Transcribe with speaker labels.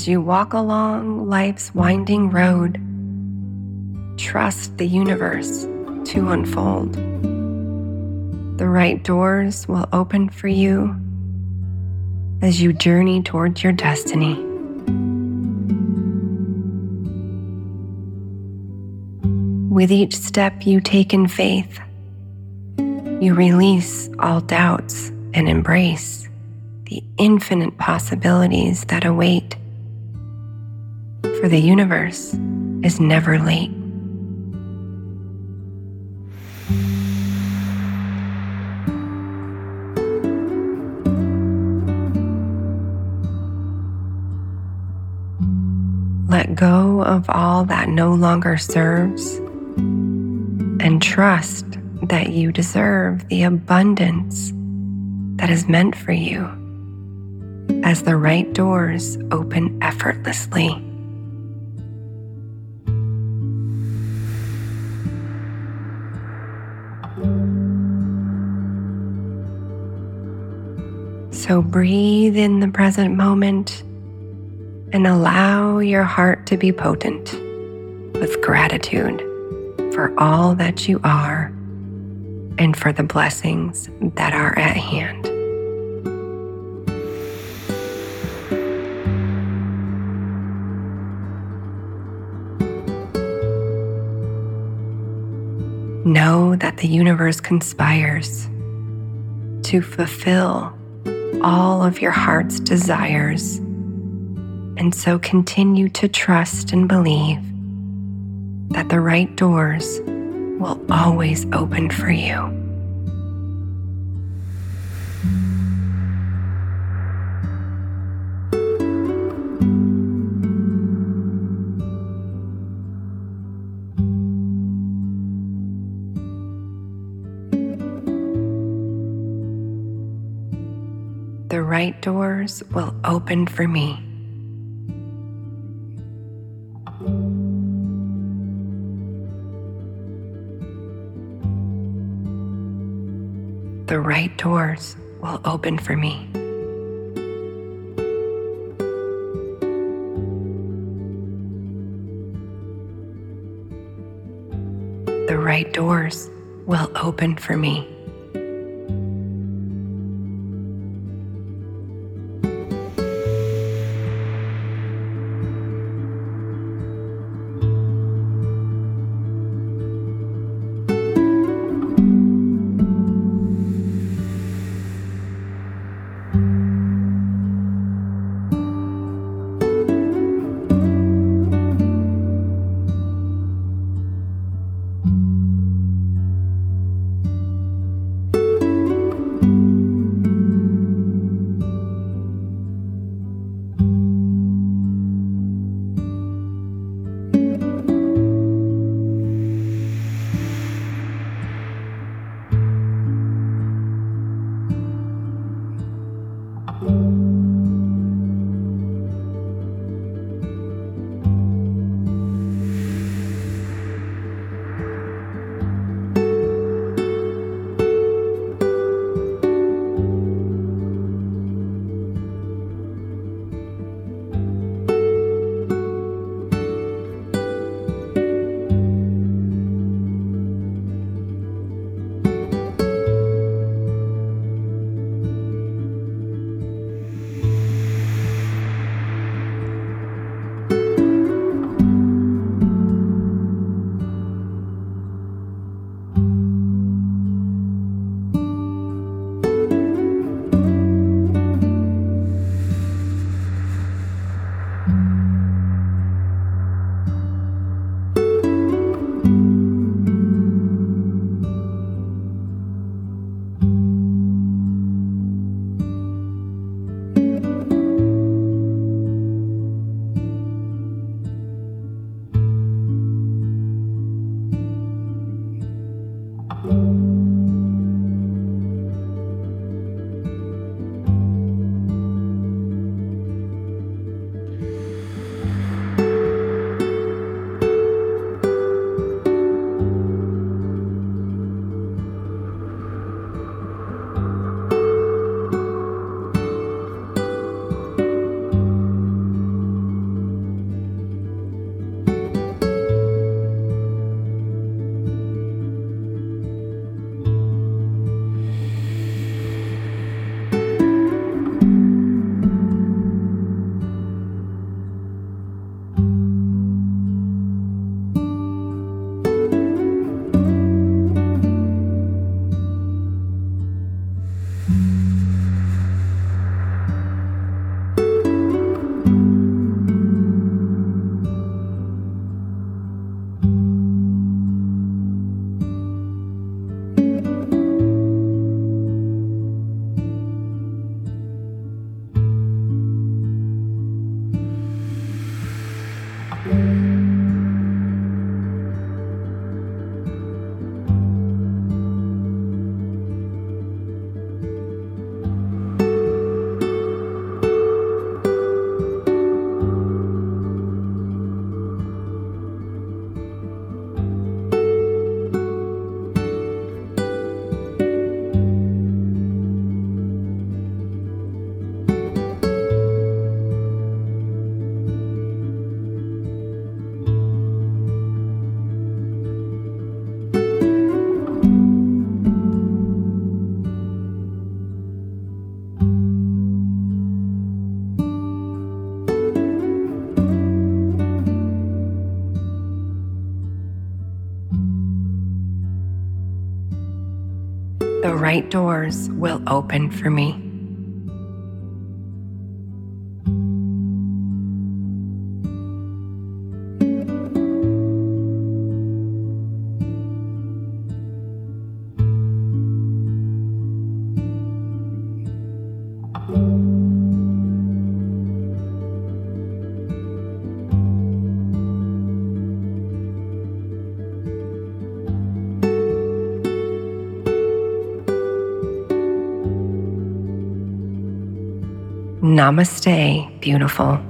Speaker 1: As you walk along life's winding road, trust the universe to unfold. The right doors will open for you as you journey towards your destiny. With each step you take in faith, you release all doubts and embrace the infinite possibilities that await for the universe is never late. Let go of all that no longer serves and trust that you deserve the abundance that is meant for you as the right doors open effortlessly. So breathe in the present moment and allow your heart to be potent with gratitude for all that you are and for the blessings that are at hand. Know that the universe conspires to fulfill all of your heart's desires. And so continue to trust and believe that the right doors will always open for you. The right doors will open for me. The right doors will open for me. The right doors will open for me. Right doors will open for me. Namaste, beautiful.